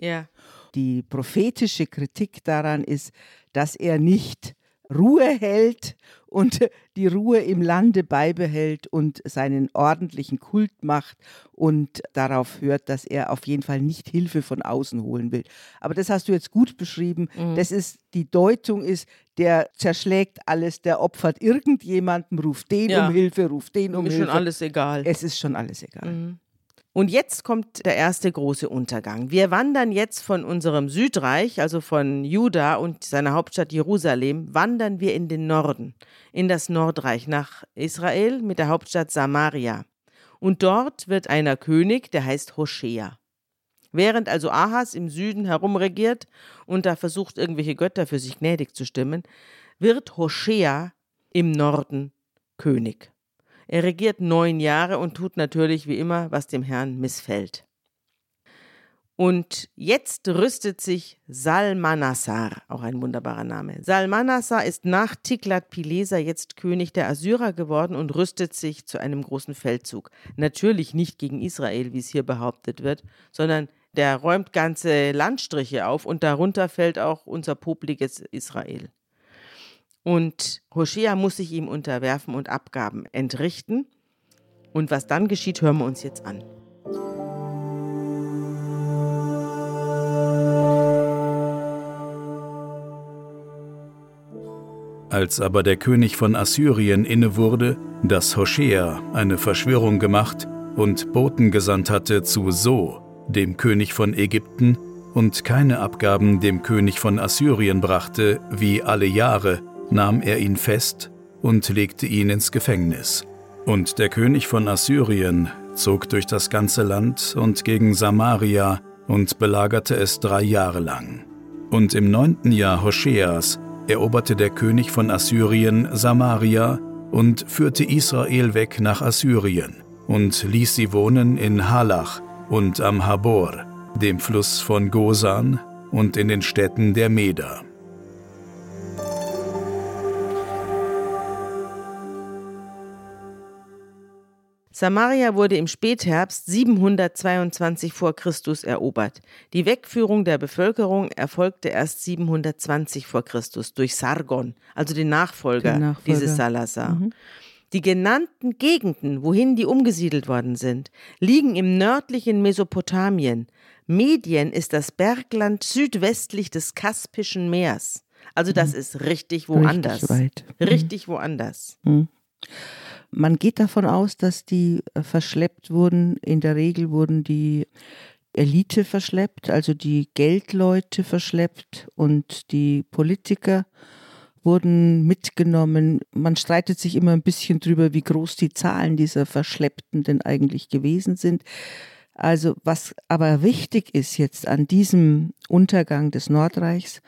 Die prophetische Kritik daran ist, dass er nicht Ruhe hält und die Ruhe im Lande beibehält und seinen ordentlichen Kult macht und darauf hört, dass er auf jeden Fall nicht Hilfe von außen holen will. Aber das hast du jetzt gut beschrieben. Das ist die Deutung ist, der zerschlägt alles, der opfert irgendjemandem, ruft den Ja. um Hilfe, ruft den um Ist schon Hilfe. alles egal. Es ist schon alles egal. Und jetzt kommt der erste große Untergang. Wir wandern jetzt von unserem Südreich, also von Juda und seiner Hauptstadt Jerusalem, wandern wir in den Norden, in das Nordreich, nach Israel mit der Hauptstadt Samaria. Und dort wird einer König, der heißt Hoshea. Während also Ahas im Süden herumregiert und da versucht, irgendwelche Götter für sich gnädig zu stimmen, wird Hoshea im Norden König. Er regiert neun Jahre und tut natürlich wie immer, was dem Herrn missfällt. Und jetzt rüstet sich Salmanassar, auch ein wunderbarer Name. Salmanassar ist nach Tiglat-Pileser jetzt König der Assyrer geworden und rüstet sich zu einem großen Feldzug. Natürlich nicht gegen Israel, wie es hier behauptet wird, sondern der räumt ganze Landstriche auf und darunter fällt auch unser popliges Israel. Und Hoshea muss sich ihm unterwerfen und Abgaben entrichten. Und was dann geschieht, hören wir uns jetzt an. Als aber der König von Assyrien inne wurde, dass Hoshea eine Verschwörung gemacht und Boten gesandt hatte zu So, dem König von Ägypten, und keine Abgaben dem König von Assyrien brachte, wie alle Jahre, nahm er ihn fest und legte ihn ins Gefängnis. Und der König von Assyrien zog durch das ganze Land und gegen Samaria und belagerte es drei Jahre lang. Und im neunten Jahr Hoscheas eroberte der König von Assyrien Samaria und führte Israel weg nach Assyrien und ließ sie wohnen in Halach und am Habor, dem Fluss von Gosan und in den Städten der Meder. Samaria wurde im Spätherbst 722 vor Christus erobert. Die Wegführung der Bevölkerung erfolgte erst 720 vor Christus durch Sargon, also den Nachfolger, Den Nachfolger. dieses Salazar. Die genannten Gegenden, wohin die umgesiedelt worden sind, liegen im nördlichen Mesopotamien. Medien ist das Bergland südwestlich des Kaspischen Meers. Also das mhm. ist richtig woanders. Richtig, weit. Mhm. richtig woanders. Mhm. Man geht davon aus, dass die äh, verschleppt wurden. In der Regel wurden die Elite verschleppt, also die Geldleute verschleppt und die Politiker wurden mitgenommen. Man streitet sich immer ein bisschen drüber, wie groß die Zahlen dieser Verschleppten denn eigentlich gewesen sind. Also was aber wichtig ist jetzt an diesem Untergang des Nordreichs,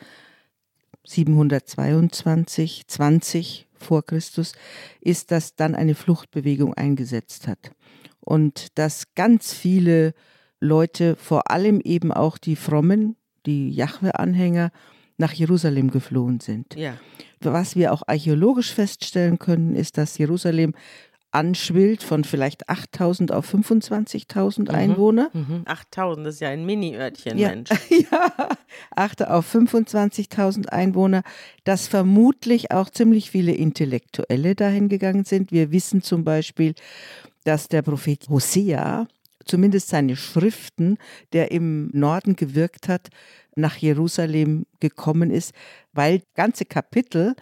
722, 20 vor Christus, ist, dass dann eine Fluchtbewegung eingesetzt hat. Und dass ganz viele Leute, vor allem eben auch die Frommen, die Jahwe-Anhänger, nach Jerusalem geflohen sind. Ja. Was wir auch archäologisch feststellen können, ist, dass Jerusalem anschwillt von vielleicht 8.000 auf 25.000 mhm. Einwohner. Mhm. 8.000, das ist ja ein Mini-Örtchen, ja. Mensch. <laughs> ja, 8 auf 25.000 Einwohner, dass vermutlich auch ziemlich viele Intellektuelle dahin gegangen sind. Wir wissen zum Beispiel, dass der Prophet Hosea, zumindest seine Schriften, der im Norden gewirkt hat, nach Jerusalem gekommen ist, weil ganze Kapitel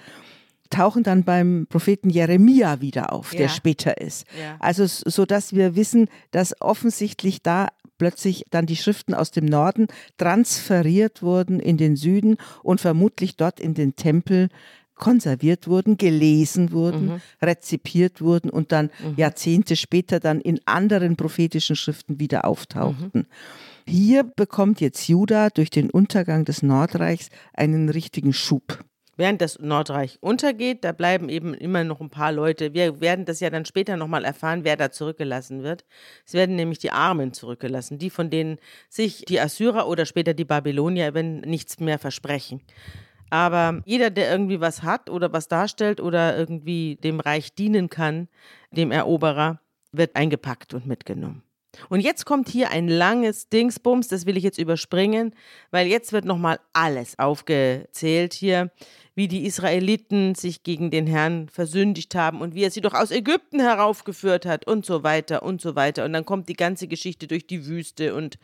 tauchen dann beim Propheten Jeremia wieder auf, ja. der später ist. Ja. Also so dass wir wissen, dass offensichtlich da plötzlich dann die Schriften aus dem Norden transferiert wurden in den Süden und vermutlich dort in den Tempel konserviert wurden, gelesen wurden, mhm. rezipiert wurden und dann mhm. Jahrzehnte später dann in anderen prophetischen Schriften wieder auftauchten. Mhm. Hier bekommt jetzt Juda durch den Untergang des Nordreichs einen richtigen Schub. Während das Nordreich untergeht, da bleiben eben immer noch ein paar Leute. Wir werden das ja dann später nochmal erfahren, wer da zurückgelassen wird. Es werden nämlich die Armen zurückgelassen, die von denen sich die Assyrer oder später die Babylonier, wenn nichts mehr versprechen. Aber jeder, der irgendwie was hat oder was darstellt oder irgendwie dem Reich dienen kann, dem Eroberer, wird eingepackt und mitgenommen. Und jetzt kommt hier ein langes Dingsbums, das will ich jetzt überspringen, weil jetzt wird nochmal alles aufgezählt hier wie die Israeliten sich gegen den Herrn versündigt haben und wie er sie doch aus Ägypten heraufgeführt hat und so weiter und so weiter. Und dann kommt die ganze Geschichte durch die Wüste und,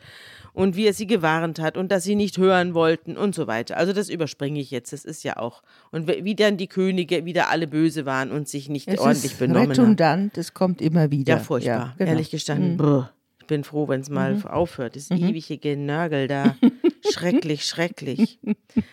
und wie er sie gewarnt hat und dass sie nicht hören wollten und so weiter. Also das überspringe ich jetzt, das ist ja auch. Und wie dann die Könige wieder alle böse waren und sich nicht es ordentlich benommen redundant, haben. redundant, es kommt immer wieder. Ja, furchtbar, ja, genau. ehrlich gestanden. Mhm. Ich bin froh, wenn es mal mhm. aufhört. Das mhm. ewige Genörgel da. <laughs> Schrecklich, schrecklich.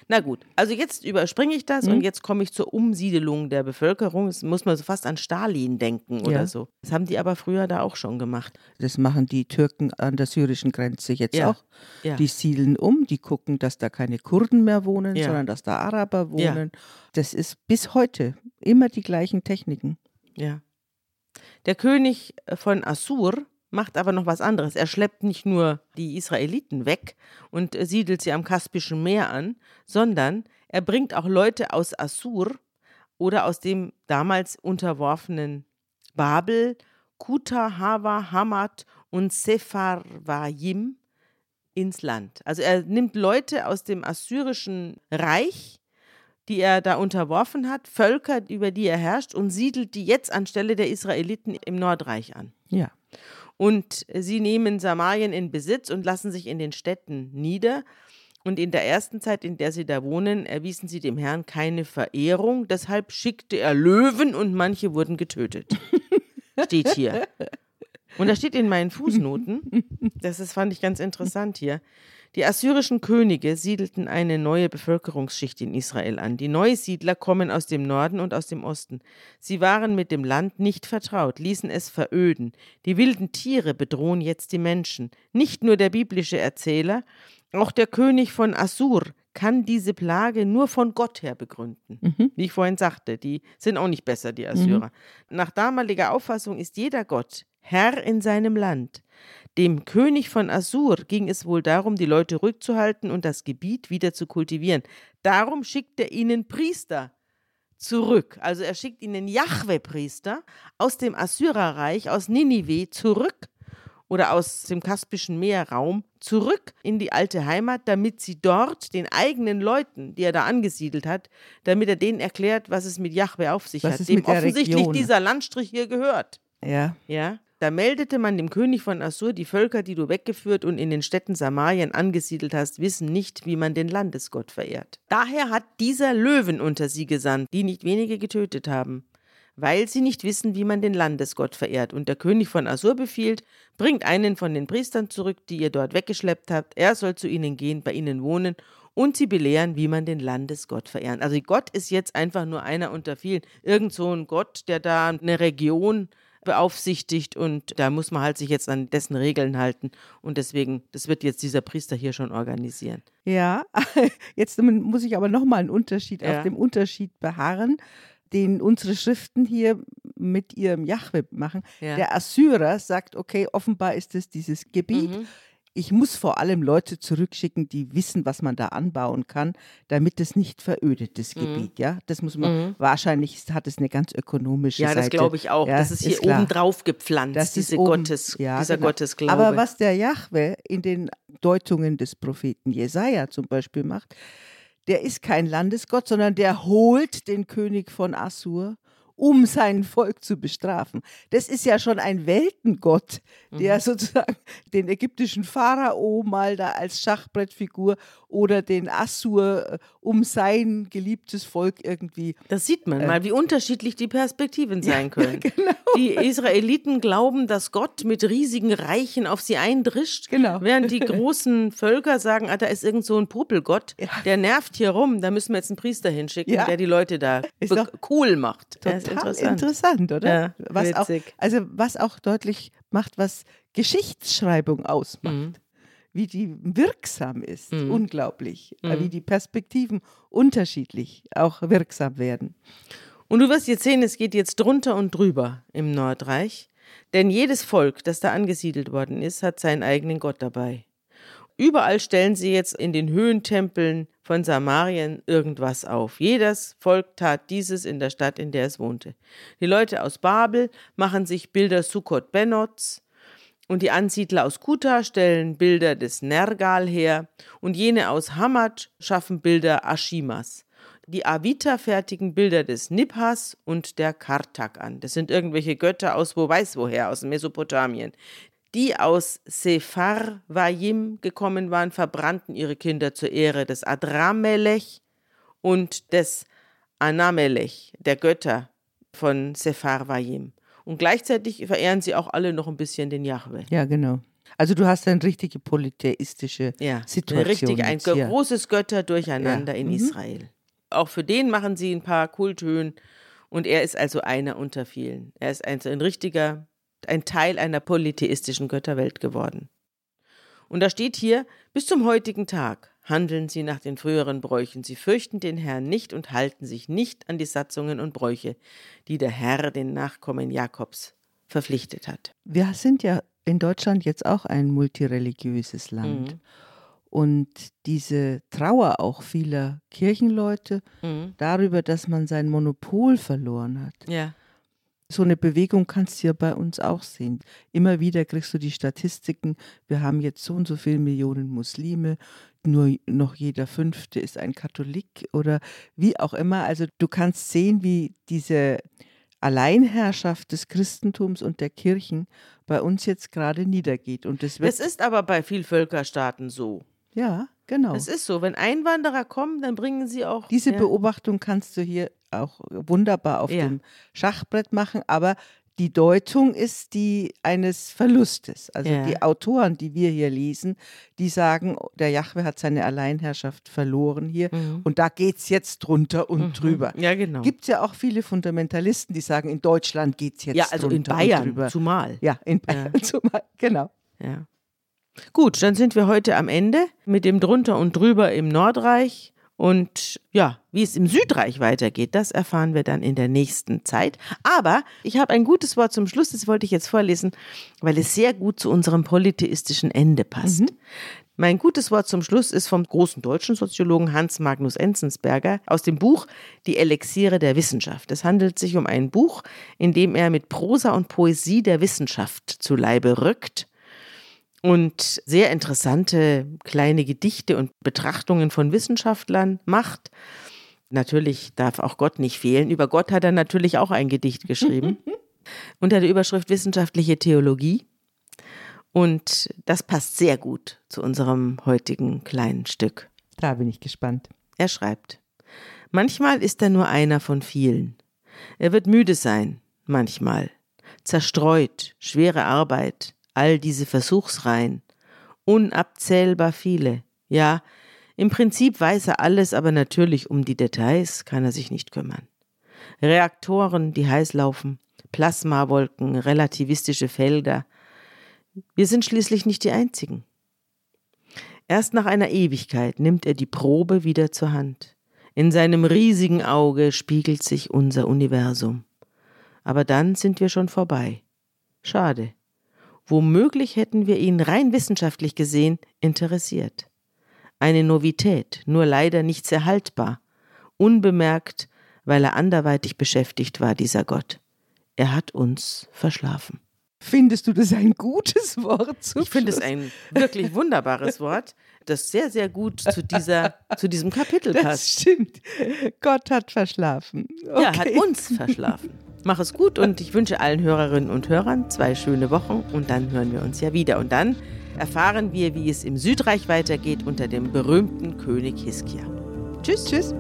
Na gut, also jetzt überspringe ich das mhm. und jetzt komme ich zur Umsiedelung der Bevölkerung. Das muss man so fast an Stalin denken oder ja. so. Das haben die aber früher da auch schon gemacht. Das machen die Türken an der syrischen Grenze jetzt ja. auch. Ja. Die siedeln um, die gucken, dass da keine Kurden mehr wohnen, sondern dass da Araber wohnen. Das ist bis heute immer die gleichen Techniken. Ja. Der König von Assur, macht aber noch was anderes. Er schleppt nicht nur die Israeliten weg und siedelt sie am Kaspischen Meer an, sondern er bringt auch Leute aus Assur oder aus dem damals unterworfenen Babel, Kuta, Hava, Hamad und Sepharvaim ins Land. Also er nimmt Leute aus dem assyrischen Reich, die er da unterworfen hat, Völker, über die er herrscht, und siedelt die jetzt anstelle der Israeliten im Nordreich an. Ja. Und sie nehmen Samarien in Besitz und lassen sich in den Städten nieder. Und in der ersten Zeit, in der sie da wohnen, erwiesen sie dem Herrn keine Verehrung. Deshalb schickte er Löwen und manche wurden getötet. <laughs> Steht hier. Und da steht in meinen Fußnoten, das ist, fand ich ganz interessant hier, die assyrischen Könige siedelten eine neue Bevölkerungsschicht in Israel an. Die Neusiedler kommen aus dem Norden und aus dem Osten. Sie waren mit dem Land nicht vertraut, ließen es veröden. Die wilden Tiere bedrohen jetzt die Menschen. Nicht nur der biblische Erzähler, auch der König von Assur kann diese Plage nur von Gott her begründen. Mhm. Wie ich vorhin sagte, die sind auch nicht besser, die Assyrer. Mhm. Nach damaliger Auffassung ist jeder Gott Herr in seinem Land. Dem König von Assur ging es wohl darum, die Leute ruhig zu halten und das Gebiet wieder zu kultivieren. Darum schickt er ihnen Priester zurück. Also er schickt ihnen Jahwe-Priester aus dem Assyrerreich, aus Ninive zurück oder aus dem Kaspischen Meerraum zurück in die alte Heimat, damit sie dort den eigenen Leuten, die er da angesiedelt hat, damit er denen erklärt, was es mit Jahwe auf sich Was hat, dem offensichtlich Region- dieser Landstrich hier gehört. Ja. Ja, da meldete man dem König von Assur, die Völker, die du weggeführt und in den Städten Samarien angesiedelt hast, wissen nicht, wie man den Landesgott verehrt. Daher hat dieser Löwen unter sie gesandt, die nicht wenige getötet haben, weil sie nicht wissen, wie man den Landesgott verehrt. Und der König von Assur befiehlt, bringt einen von den Priestern zurück, die ihr dort weggeschleppt habt, er soll zu ihnen gehen, bei ihnen wohnen und sie belehren, wie man den Landesgott verehren. Also Gott ist jetzt einfach nur einer unter vielen. Irgend so ein Gott, der da eine Region beaufsichtigt und da muss man halt sich jetzt an dessen Regeln halten und deswegen, das wird jetzt dieser Priester hier schon organisieren. Ja, <laughs> jetzt muss ich aber nochmal einen Unterschied Ja. auf dem Unterschied beharren, den unsere Schriften hier mit ihrem Jahwe machen. Ja. Der Assyrer sagt, okay, offenbar ist es dieses Gebiet. Mhm. Ich muss vor allem Leute zurückschicken, die wissen, was man da anbauen kann, damit es nicht verödet, das Mhm. Gebiet. Ja, das muss man, wahrscheinlich hat es eine ganz ökonomische Ja, Seite. das glaube ich auch. Ja, das ist hier klar. oben drauf gepflanzt, Das ist diese oben- Gottes, ja, dieser genau. Gottesglaube. Aber was der Jahwe in den Deutungen des Propheten Jesaja zum Beispiel macht, der ist kein Landesgott, sondern der holt den König von Assur, um sein Volk zu bestrafen. Das ist ja schon ein Weltengott, der Mhm. sozusagen den ägyptischen Pharao mal da als Schachbrettfigur oder den Assur, äh, um sein geliebtes Volk irgendwie Das sieht man Äh. mal, wie unterschiedlich die Perspektiven sein können. <laughs> genau. Die Israeliten glauben, dass Gott mit riesigen Reichen auf sie eindrischt, Genau. während die großen Völker sagen, ah, da ist irgend so ein Popelgott, der nervt hier rum, da müssen wir jetzt einen Priester hinschicken, Ja. der die Leute da cool macht. Total Das interessant. ist interessant. oder? Ja, was auch, also was auch deutlich macht, was Geschichtsschreibung ausmacht. Mhm. Wie die wirksam ist, unglaublich. Äh, Wie die Perspektiven unterschiedlich auch wirksam werden. Und du wirst jetzt sehen, es geht jetzt drunter und drüber im Nordreich, denn jedes Volk, das da angesiedelt worden ist, hat seinen eigenen Gott dabei. Überall stellen sie jetzt in den Höhentempeln von Samarien irgendwas auf. Jedes Volk tat dieses in der Stadt, in der es wohnte. Die Leute aus Babel machen sich Bilder Sukkot Benots, und die Ansiedler aus Kuta stellen Bilder des Nergal her und jene aus Hamad schaffen Bilder Ashimas. Die Avita fertigen Bilder des Nibhas und der Kartak an. Das sind irgendwelche Götter aus wo weiß woher, aus Mesopotamien. Die aus Sephar Vayim gekommen waren, verbrannten ihre Kinder zur Ehre des Adramelech und des Anamelech, der Götter von Sephar Vayim. Und gleichzeitig verehren sie auch alle noch ein bisschen den Jahwe. Ja, genau. Also du hast eine richtige polytheistische Ja, Situation. richtig, ein hier. großes Götterdurcheinander Ja, in mhm. Israel. Auch für den machen sie ein paar Kulthöhen und er ist also einer unter vielen. Er ist ein, ein richtiger, ein Teil einer polytheistischen Götterwelt geworden. Und da steht hier, bis zum heutigen Tag handeln sie nach den früheren Bräuchen. Sie fürchten den Herrn nicht und halten sich nicht an die Satzungen und Bräuche, die der Herr den Nachkommen Jakobs verpflichtet hat. Wir sind ja in Deutschland jetzt auch ein multireligiöses Land. Mhm. Und diese Trauer auch vieler Kirchenleute Mhm. darüber, dass man sein Monopol verloren hat. Ja. So eine Bewegung kannst du ja bei uns auch sehen. Immer wieder kriegst du die Statistiken, wir haben jetzt so und so viele Millionen Muslime, nur noch jeder fünfte ist ein Katholik oder wie auch immer. Also du kannst sehen, wie diese Alleinherrschaft des Christentums und der Kirchen bei uns jetzt gerade niedergeht. Und das wird Das ist aber bei Vielvölkerstaaten so. Ja genau. Es ist so, wenn Einwanderer kommen, dann bringen sie auch. Diese ja. Beobachtung kannst du hier auch wunderbar auf Ja. dem Schachbrett machen, aber die Deutung ist die eines Verlustes. Also Ja. die Autoren, die wir hier lesen, die sagen, der Jahwe hat seine Alleinherrschaft verloren hier und da geht es jetzt drunter und drüber. Mhm. Ja, genau. Gibt es ja auch viele Fundamentalisten, die sagen, in Deutschland geht es jetzt ja, also in drunter Bayern und drüber. zumal. Ja, in Bayern <laughs> zumal, genau. Ja. Gut, dann sind wir heute am Ende mit dem drunter und drüber im Nordreich. Und ja, wie es im Südreich weitergeht, das erfahren wir dann in der nächsten Zeit. Aber ich habe ein gutes Wort zum Schluss, das wollte ich jetzt vorlesen, weil es sehr gut zu unserem polytheistischen Ende passt. Mein gutes Wort zum Schluss ist vom großen deutschen Soziologen Hans Magnus Enzensberger aus dem Buch Die Elixiere der Wissenschaft. Es handelt sich um ein Buch, in dem er mit Prosa und Poesie der Wissenschaft zu Leibe rückt und sehr interessante kleine Gedichte und Betrachtungen von Wissenschaftlern macht. Natürlich darf auch Gott nicht fehlen. Über Gott hat er natürlich auch ein Gedicht geschrieben <laughs> unter der Überschrift Wissenschaftliche Theologie. Und das passt sehr gut zu unserem heutigen kleinen Stück. Da bin ich gespannt. Er schreibt, manchmal ist er nur einer von vielen. Er wird müde sein, manchmal. Zerstreut, schwere Arbeit, all diese Versuchsreihen. Unabzählbar viele. Ja, im Prinzip weiß er alles, aber natürlich um die Details kann er sich nicht kümmern. Reaktoren, die heiß laufen, Plasmawolken, relativistische Felder. Wir sind schließlich nicht die Einzigen. Erst nach einer Ewigkeit nimmt er die Probe wieder zur Hand. In seinem riesigen Auge spiegelt sich unser Universum. Aber dann sind wir schon vorbei. Schade. Womöglich hätten wir ihn rein wissenschaftlich gesehen interessiert. Eine Novität, nur leider nicht sehr haltbar, unbemerkt, weil er anderweitig beschäftigt war, dieser Gott. Er hat uns verschlafen. Findest du das ein gutes Wort? Zum ich finde es ein wirklich wunderbares <laughs> Wort, das sehr, sehr gut zu, dieser, zu diesem Kapitel passt. Das stimmt. Gott hat verschlafen. Okay. Ja, hat uns verschlafen. Mach es gut und ich wünsche allen Hörerinnen und Hörern zwei schöne Wochen und dann hören wir uns ja wieder. Und dann erfahren wir, wie es im Südreich weitergeht unter dem berühmten König Hiskia. Tschüss, tschüss.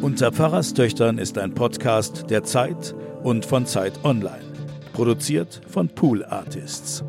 Unter Pfarrerstöchtern ist ein Podcast der Zeit und von Zeit Online. Produziert von Pool Artists.